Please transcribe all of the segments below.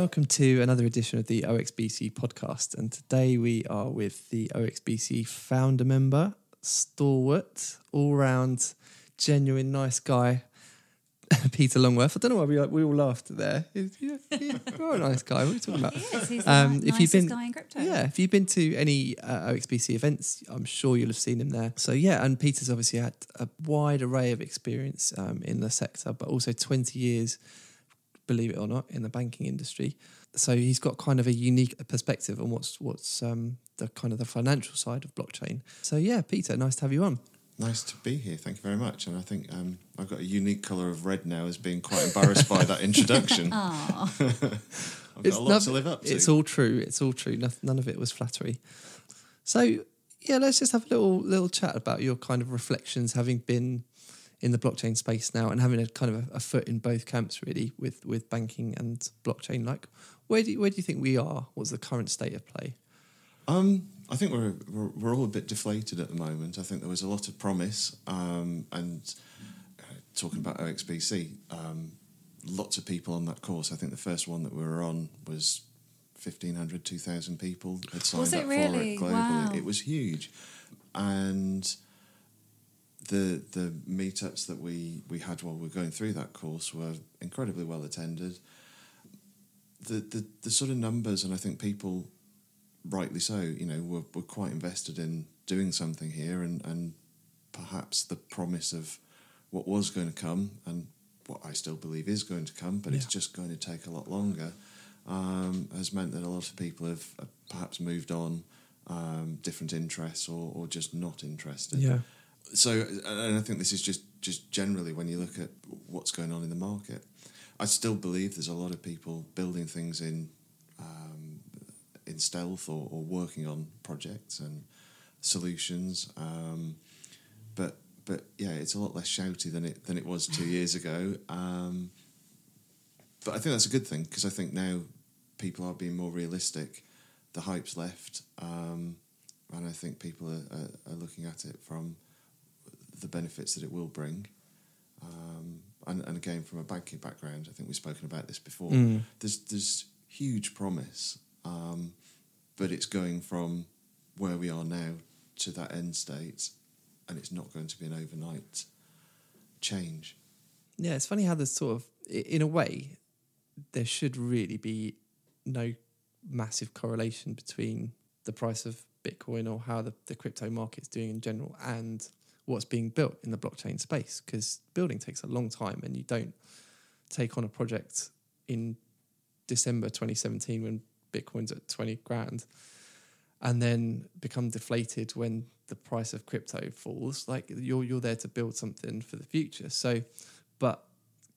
Welcome to another edition of the OXBC podcast. And today we are with the OXBC founder member, stalwart, all round, genuine, nice guy, Peter Longworth. I don't know why we, we all laughed there. You're, you're a nice guy. What are you talking about? He is. He's the Um, if you've nicest been- guy in crypto. Yeah, if you've been to any uh, OXBC events, I'm sure you'll have seen him there. So yeah, and Peter's obviously had a wide array of experience um, in the sector, but also 20 years, believe it or not, in the banking industry. So he's got kind of a unique perspective on what's what's um, the kind of the financial side of blockchain. So yeah, Peter, nice to have you on. Nice to be here. Thank you very much. And I think um, I've got a unique colour of red now as being quite embarrassed by that introduction. I've got a lot none- to live up to. It's all true. It's all true. Noth- None of it was flattery. So yeah, let's just have a little little chat about your kind of reflections, having been in the blockchain space now and having a kind of a, a foot in both camps, really, with with banking and blockchain. Like, where do you, where do you think we are? What's the current state of play? Um, I think we're, we're we're all a bit deflated at the moment. I think there was a lot of promise, um, and uh, talking about OXBC, um, lots of people on that course. I think the first one that we were on was 1,500, 2,000 people had signed Was it up really? for it globally. Wow. It was huge, and the the meetups that we we had while we were going through that course were incredibly well attended. The the the sort of numbers, and I think people rightly so, you know, were, were quite invested in doing something here and, and perhaps the promise of what was going to come and what I still believe is going to come, but it's just going to take a lot longer, um, has meant that a lot of people have uh, perhaps moved on, um, different interests or, or just not interested. Yeah, So, and I think this is just, just generally when you look at what's going on in the market. I still believe there's a lot of people building things in um, in stealth or, or working on projects and solutions. Um, but but yeah, it's a lot less shouty than it than it was two years ago. Um, but I think that's a good thing because I think now people are being more realistic. The hype's left, um, and I think people are, are, are looking at it from the benefits that it will bring. Um, and, and again, from a banking background, I think we've spoken about this before. Mm. There's there's huge promise, um, but it's going from where we are now to that end state, and it's not going to be an overnight change. yeah. It's funny how there's sort of, in a way, there should really be no massive correlation between the price of Bitcoin or how the, the crypto market's doing in general and what's being built in the blockchain space because building takes a long time and you don't take on a project in December 2017 when Bitcoin's at 20 grand and then become deflated when the price of crypto falls. Like you're you're there to build something for the future. So but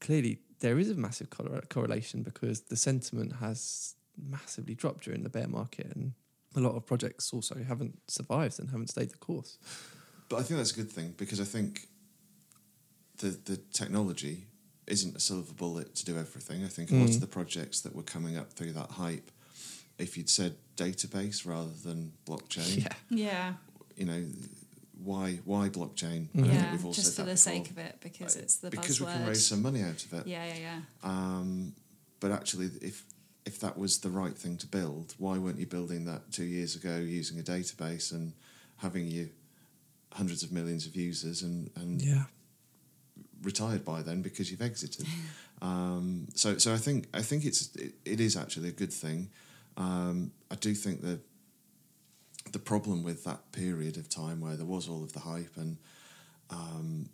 clearly there is a massive correl- correlation because the sentiment has massively dropped during the bear market and a lot of projects also haven't survived and haven't stayed the course But I think that's a good thing because I think the the technology isn't a silver bullet to do everything. I think a lot Mm. of the projects that were coming up through that hype, if you'd said database rather than blockchain, yeah Yeah. you know, why why blockchain? Mm. And I think Yeah. we've all Just said for that the before. sake of it, because it's the because we can raise some money out of it. Yeah, yeah, yeah. Um, but actually, if if that was the right thing to build, why weren't you building that two years ago using a database and having you hundreds of millions of users and, and yeah retired by then because you've exited? um, so so I think I think it's it, it is actually a good thing. Um, I do think that the problem with that period of time where there was all of the hype and um,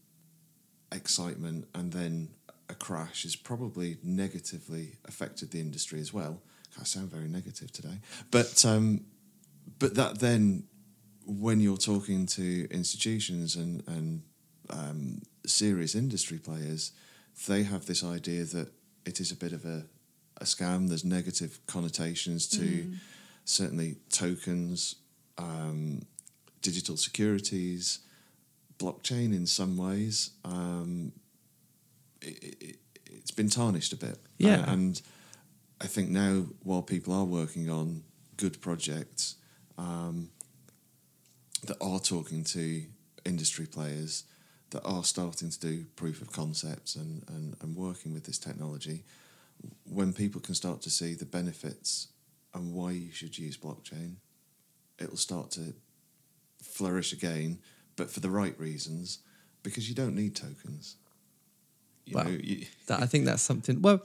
excitement and then a crash has probably negatively affected the industry as well. I sound very negative today, but um, but that then when you're talking to institutions and and um, serious industry players, they have this idea that it is a bit of a, a scam. There's negative connotations to certainly tokens, um, digital securities, blockchain in some ways. Um, it, it, it's been tarnished a bit. Yeah. Uh, and I think now, while people are working on good projects um, that are talking to industry players, that are starting to do proof of concepts and, and, and working with this technology, when people can start to see the benefits and why you should use blockchain, it'll start to flourish again, but for the right reasons, because you don't need tokens. You Well, know, you, that I think that's something. Well,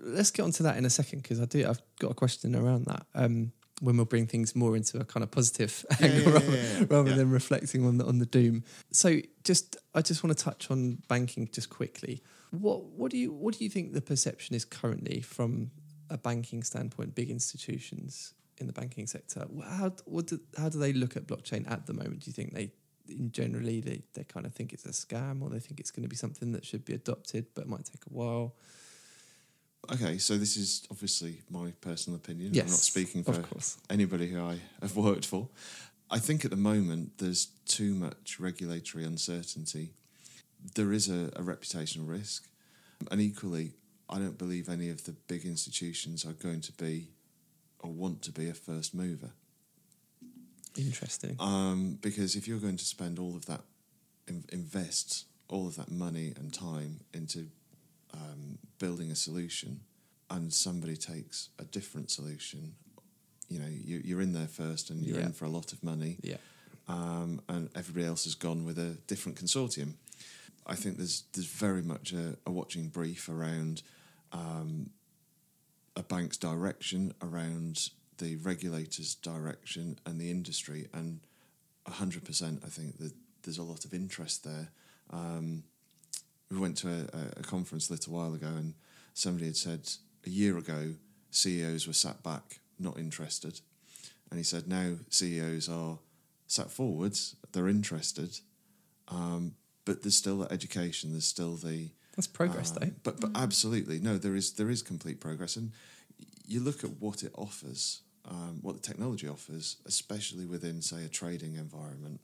let's get onto that in a second because I do. I've got a question around that. Um, when we'll bring things more into a kind of positive Yeah, angle yeah, rather, yeah, rather yeah. than reflecting on the on the doom. So, just I just want to touch on banking just quickly. What what do you what do you think the perception is currently from a banking standpoint? Big institutions in the banking sector. How what do, how do they look at blockchain at the moment? Do you think they in generally they, they kind of think it's a scam or they think it's going to be something that should be adopted but might take a while okay, so this is obviously my personal opinion. Yes, I'm not speaking for anybody who I have worked for. I think at the moment there's too much regulatory uncertainty. There is a, a reputational risk, and equally, I don't believe any of the big institutions are going to be or want to be a first mover. interesting Um, because if you're going to spend all of that, invest all of that money and time into um, building a solution, and somebody takes a different solution, you know, you, you're in there first, and you're Yeah. in for a lot of money, yeah um, and everybody else has gone with a different consortium. I think there's there's very much a, a watching brief around um, a bank's direction, around the regulator's direction, and the industry, and hundred percent. I think that there's a lot of interest there. Um, we went to a, a conference a little while ago, and somebody had said a year ago CEOs were sat back, not interested, and he said now CEOs are sat forwards, they're interested, um, but there's still that education, there's still the that's progress um, though. But but absolutely no, there is there is complete progress, and you look at what it offers, um, what the technology offers, especially within say a trading environment,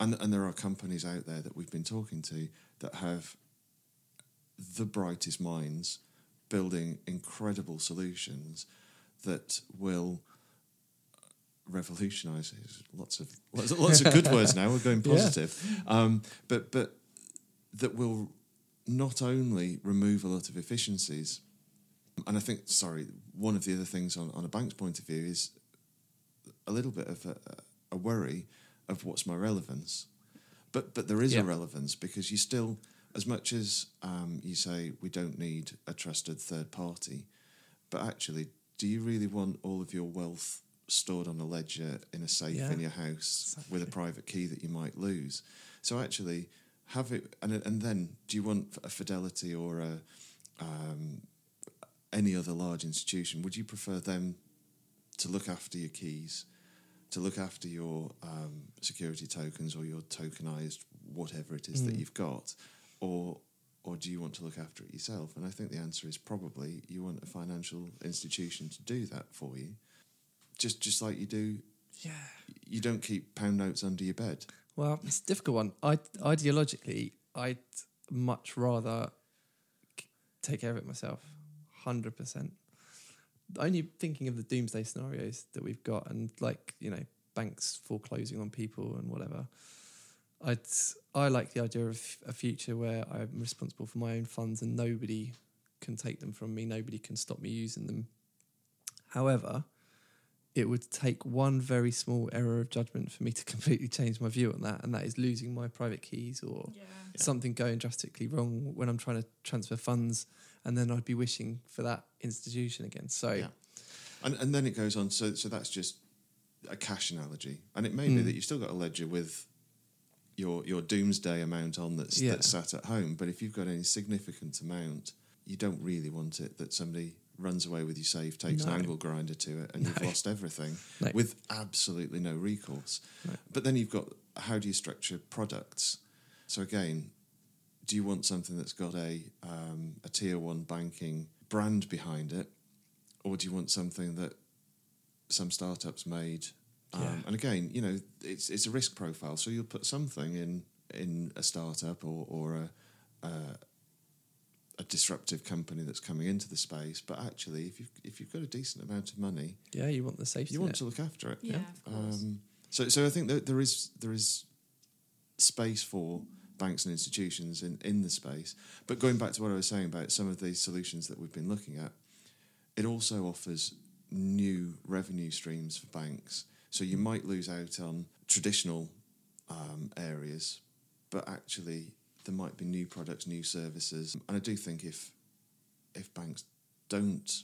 and and there are companies out there that we've been talking to that have the brightest minds building incredible solutions that will revolutionize lots of lots of, lots of good words now we're going Yeah. positive um, but but that will not only remove a lot of efficiencies and I think sorry one of the other things on, on a bank's point of view is a little bit of a, a worry of what's my relevance but but there is Yeah. a relevance because you still as much as um, you say we don't need a trusted third party but actually do you really want all of your wealth stored on a ledger in a safe Yeah. in your house with a private key that you might lose so actually have it and and then do you want a fidelity or a um, any other large institution would you prefer them to look after your keys to look after your um, security tokens or your tokenized whatever it is that Mm. you've got or or do you want to look after it yourself and i think the answer is probably you want a financial institution to do that for you just just like you do yeah you don't keep pound notes under your bed Well, it's a difficult one. I ideologically, I'd much rather take care of it myself, hundred percent. Only thinking of the doomsday scenarios that we've got, and like you know, banks foreclosing on people and whatever. I'd I like the idea of a future where I'm responsible for my own funds and nobody can take them from me. Nobody can stop me using them. However, it would take one very small error of judgment for me to completely change my view on that, and that is losing my private keys or Yeah. something going drastically wrong when I'm trying to transfer funds, and then I'd be wishing for that institution again. So, Yeah. And and then it goes on. So so that's just a cash analogy, and it may be Mm. that you've still got a ledger with your your doomsday amount on that's Yeah. that's sat at home. But if you've got any significant amount, you don't really want it that somebody runs away with your safe, takes No. an angle grinder to it, and you've lost everything No. with absolutely no recourse. No. But then you've got how do you structure products? So again, do you want something that's got a um, a tier one banking brand behind it, or do you want something that some startups made? Um, Yeah. And again, you know, it's it's a risk profile. So you'll put something in in a startup or or a a, a disruptive company that's coming into the space. But actually, if you've if you've got a decent amount of money, yeah, you want the safety. you want net. to look after it. Yeah, of course. Um, so, so I think that there is there is space for banks and institutions in, in the space. But going back to what I was saying about some of the solutions that we've been looking at, it also offers new revenue streams for banks. So you might lose out on traditional um, areas, but actually there might be new products, new services. And I do think if if banks don't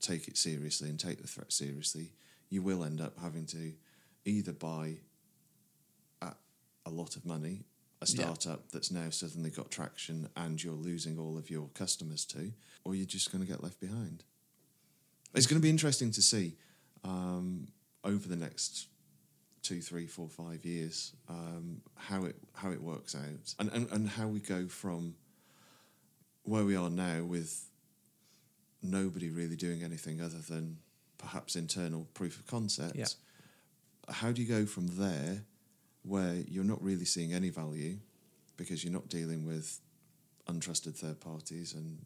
take it seriously and take the threat seriously, you will end up having to either buy at a lot of money a Yeah. startup that's now suddenly got traction and you're losing all of your customers to, or you're just going to get left behind. It's going to be interesting to see um, over the next two, three, four, five years um, how it how it works out and, and and how we go from where we are now with nobody really doing anything other than perhaps internal proof of concept. Yeah. How do you go from there where you're not really seeing any value because you're not dealing with untrusted third parties and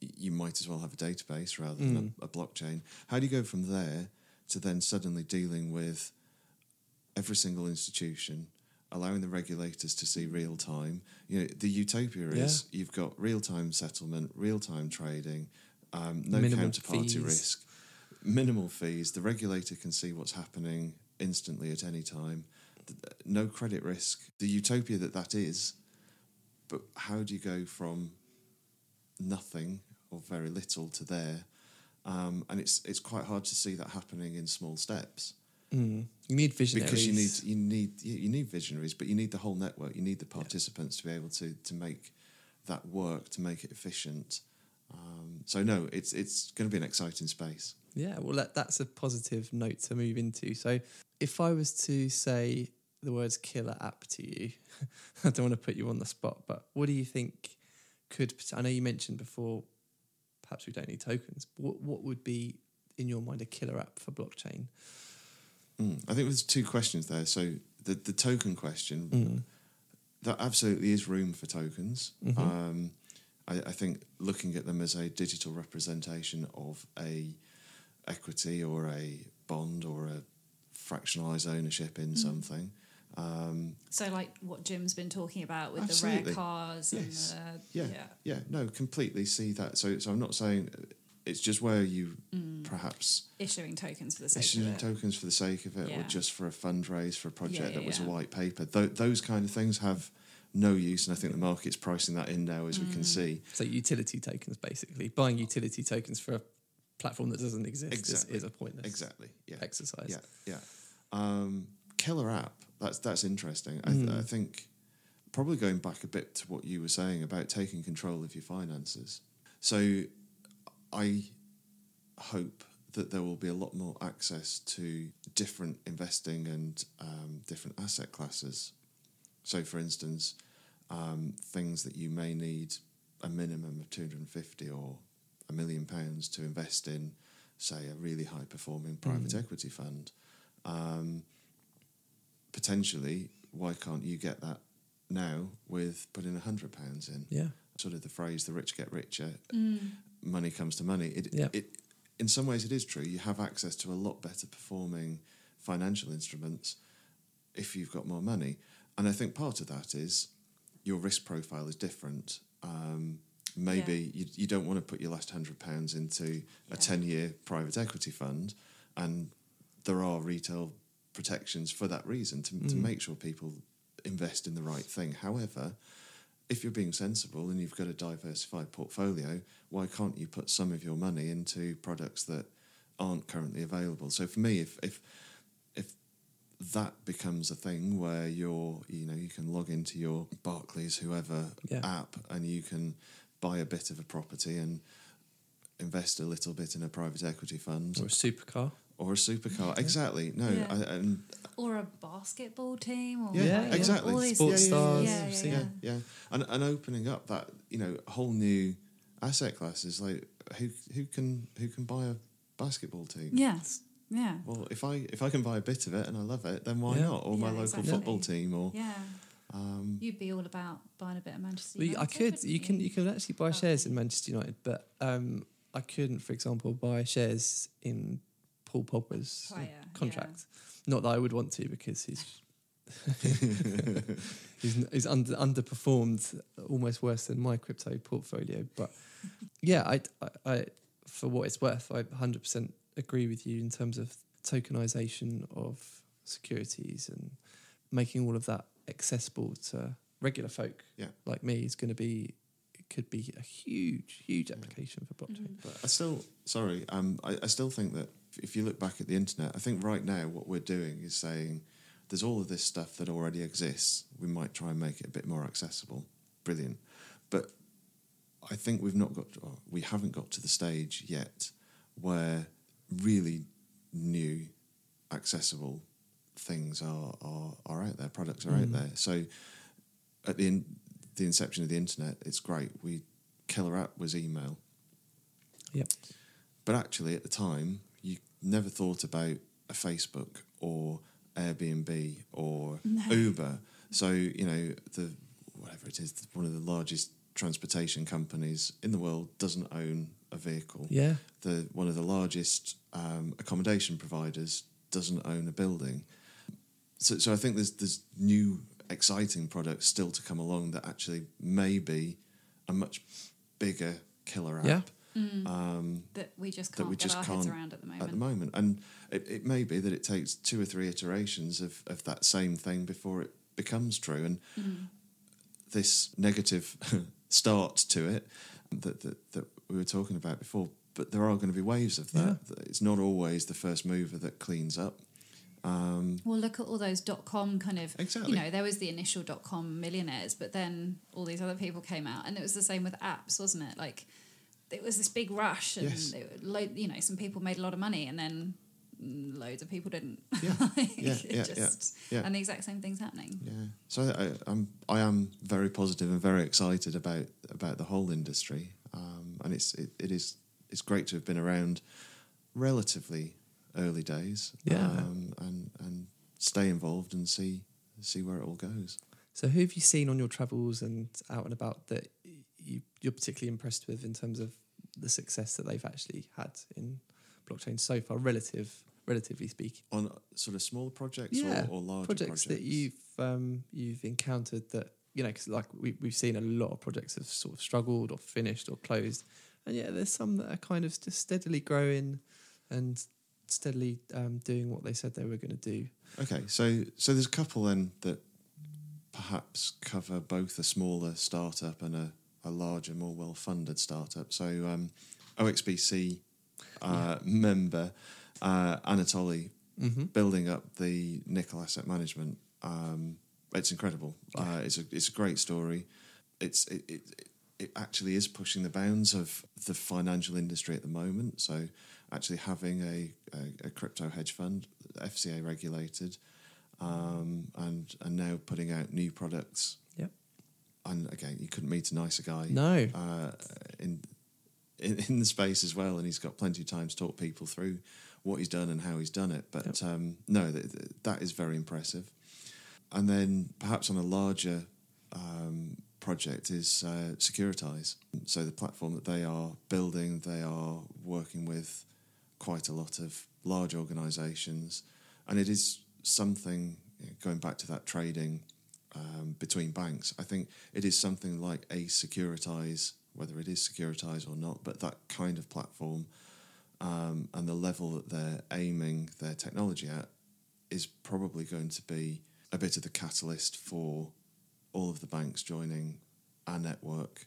you might as well have a database rather than Mm. a, a blockchain. How do you go from there to then suddenly dealing with every single institution, allowing the regulators to see real time? You know, the utopia is you've got real time settlement, real time trading, um, no Minimal counterparty fees. risk, minimal fees. The regulator can see what's happening instantly at any time. No credit risk. The utopia that that is, but how do you go from nothing or very little to there? Um, and it's it's quite hard to see that happening in small steps Mm. You need visionaries because you need you need you need visionaries, but you need the whole network. You need the participants to be able to to make that work, to make it efficient. Um, so no, it's it's going to be an exciting space. Yeah, well, that, that's a positive note to move into. So, if I was to say the words killer app to you, I don't want to put you on the spot, but what do you think could? I know you mentioned before, perhaps we don't need tokens. What what would be in your mind a killer app for blockchain? Mm. I think there's two questions there. So the the token question, Mm. there absolutely is room for tokens. Mhm. Um, I, I think looking at them as a digital representation of a equity or a bond or a fractionalized ownership in Mm. something. Um, So, like what Jim's been talking about with Absolutely. the rare cars Yes. and the Yeah. yeah. yeah, no, completely see that. So, so I'm not saying it's just where you perhaps issuing tokens for the sake issuing of it. tokens for the sake of it, or just for a fundraise for a project Yeah, that yeah, was a white paper. Th- those kind of things have no use, and I think the market's pricing that in now, as we Mm. can see. So utility tokens, basically buying utility tokens for a platform that doesn't exist is, Exactly. is a pointless Exactly. Yeah. exercise. Yeah. Yeah. Um, killer app. That's that's interesting. I, Mm. th- I think probably going back a bit to what you were saying about taking control of your finances. So I hope that there will be a lot more access to different investing and um, different asset classes. So, for instance, um, things that you may need a minimum of 250 or a million pounds to invest in, say, a really high performing private Mm. equity fund. Um, potentially, why can't you get that now with putting a hundred pounds in? Yeah. Sort of the phrase "the rich get richer." Mm. money comes to money. It, Yeah. it, in some ways, it is true. You have access to a lot better performing financial instruments if you've got more money. And I think part of that is your risk profile is different. Um, maybe you, you don't want to put your last hundred pounds into Yeah. a ten year private equity fund, and there are retail protections for that reason to, to Mm. make sure people invest in the right thing. However, if you're being sensible and you've got a diversified portfolio, why can't you put some of your money into products that aren't currently available? So for me, if if if that becomes a thing where you're you know you can log into your Barclays whoever Yeah. app and you can buy a bit of a property and invest a little bit in a private equity fund Or a supercar. Or a supercar. Yeah. Exactly. No, Yeah. I, and Or a basketball team or Yeah, Yeah, like, exactly. all these Sports things. stars, Yeah, we've yeah, yeah. yeah, yeah, and and opening up that you know whole new asset classes like who who can who can buy a basketball team? Yes. Yeah. Well, if I if I can buy a bit of it and I love it, then why Yeah. not? Or my local exactly. football team, or Yeah. um, You'd be all about buying a bit of Manchester Well, United. I could. wouldn't You can. You can actually buy Oh. shares in Manchester United, but um, I couldn't, for example, buy shares in Paul Pogba's Player, uh, contract. Not that I would want to, because he's he's he's under, underperformed almost worse than my crypto portfolio. But yeah, I, I, I for what it's worth, I 100% agree with you in terms of tokenization of securities and making all of that accessible to regular folk Yeah. like me is going to be it could be a huge huge Yeah. application for blockchain. But I still, sorry, um, I, I still think that if you look back at the internet, I think right now what we're doing is saying there's all of this stuff that already exists. We might try and make it a bit more accessible. Brilliant. But I think we've not got, or we haven't got to the stage yet where really new, accessible things are, are, are out there, products are out Mm. there. So at the, in, the inception of the internet, it's great. We killer app was email. Yep. But actually, at the time, you never thought about a Facebook or Airbnb or No. Uber. So you know the whatever it is, one of the largest transportation companies in the world doesn't own a vehicle. Yeah. The one of the largest um, accommodation providers doesn't own a building. So, so I think there's there's new exciting products still to come along that actually may be a much bigger killer app. Yeah. Um, that we just that can't we get just our can't around at the moment. at the moment. And it, it may be that it takes two or three iterations of, of that same thing before it becomes true. And Mm. this negative start to it that, that, that we were talking about before, but there are going to be waves of that. It's not always the first mover that cleans up. Um, Well, look at all those dot com kind of. Exactly. You know, there was the initial dot com millionaires, but then all these other people came out, and it was the same with apps, wasn't it? Like, it was this big rush, and Yes. it, lo- you know, some people made a lot of money, and then loads of people didn't. Yeah, Like, yeah, yeah, yeah, yeah. And the exact same thing's happening. Yeah, so I, I'm I am very positive and very excited about about the whole industry, um, and it's it, it is it's great to have been around relatively early days, Yeah. um, and and stay involved and see see where it all goes. So, who have you seen on your travels and out and about that you, you're particularly impressed with in terms of the success that they've actually had in blockchain so far, relative, relatively speaking? On sort of smaller projects Yeah, or, or larger projects, that you've um, you've encountered that you know, because like we we've seen a lot of projects have sort of struggled or finished or closed, and yeah, there's some that are kind of just steadily growing and steadily um, doing what they said they were going to do. Okay, so so there's a couple then that perhaps cover both a smaller startup and a, a larger, more well funded startup. So um, OXBC uh, member uh, Anatoly Mm-hmm. building up the nickel asset management. Um, it's incredible. Uh, it's a it's a great story. It's it, it it actually is pushing the bounds of the financial industry at the moment. So actually having a, a, a crypto hedge fund, FCA regulated, um, and and now putting out new products. Yep. And again, you couldn't meet a nicer guy No. uh, in, in in the space as well, and he's got plenty of time to talk people through what he's done and how he's done it. But um, no, th- th- that is very impressive. And then perhaps on a larger um, project is uh, Securitize. So the platform that they are building, they are working with quite a lot of large organisations, and it is something going back to that trading um, between banks. I think it is something like a Securitize, whether it is Securitize or not, but that kind of platform um, and the level that they're aiming their technology at is probably going to be a bit of the catalyst for all of the banks joining our network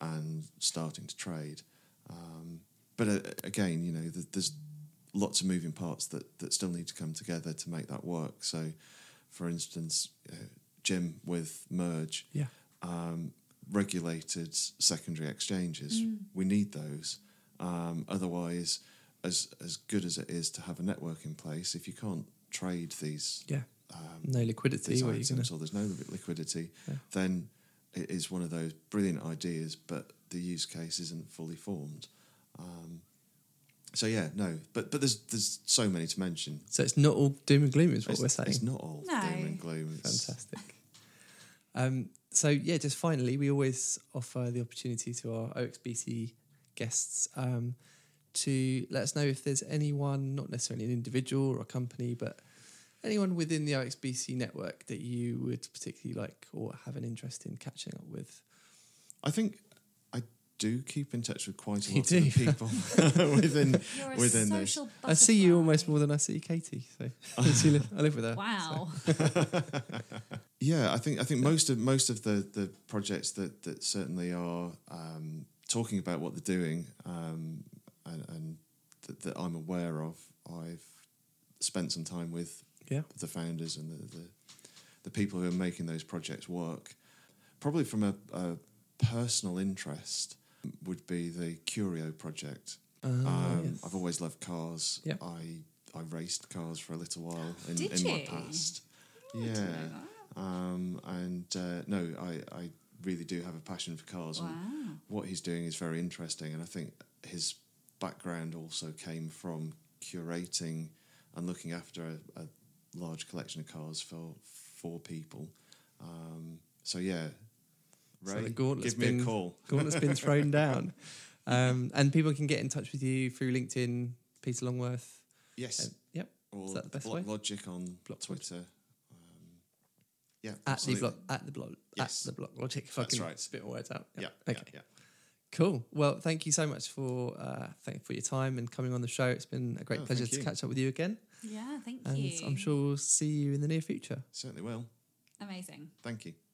and starting to trade. Um, but uh, again, you know, th- there's lots of moving parts that, that still need to come together to make that work. So, for instance, uh, Jim with Merge, Yeah. um, regulated secondary exchanges. We need those. Um, otherwise, as as good as it is to have a network in place, if you can't trade these Yeah. um, No liquidity. these Where you items gonna, or there's no liquidity, Yeah. then it is one of those brilliant ideas, but the use case isn't fully formed. So yeah, no, but but there's there's so many to mention. so it's not all doom and gloom, is what it's, we're saying. it's not all No. doom and gloom. It's, Fantastic. Um, so yeah, just finally, we always offer the opportunity to our OXBC guests um, to let us know if there's anyone, not necessarily an individual or a company, but anyone within the OXBC network that you would particularly like or have an interest in catching up with? I think I do keep in touch with quite a lot of the people within You're a within this. social I see you almost more than I see Katie. So She li- I live with her. Wow. Yeah, I think I think most of most of the, the projects that, that certainly are um, talking about what they're doing um, and, and that, that I'm aware of, I've spent some time with Yeah. the founders and the, the the people who are making those projects work. Probably from a, a personal interest would be the Curio project. Ah, Um, yes. I've always loved cars. Yep. I I raced cars for a little while in, Did in my you? past. I didn't yeah. know that. Um, and uh, no, I, I really do have a passion for cars. And Wow. what he's doing is very interesting. And I think his background also came from curating and looking after a, a large collection of cars for for people. Um, so yeah, So Ray, the gauntlet's give me been- a call. Gauntlet's been thrown down. Um, and people can get in touch with you through LinkedIn, Peter Longworth. Yes, Uh, yep. or is that the best Block way? Logic on Block Twitter. Um, yeah, At the absolutely. block, at the block, Yes. at the block logic. If I That's can right. spit my words out. Yeah, Okay. yeah, yeah. Cool. Well, thank you so much for uh, thank for your time and coming on the show. It's been a great Oh, pleasure to catch up with you again, Yeah, thank and you. I'm sure we'll see you in the near future. Certainly will. Amazing. Thank you.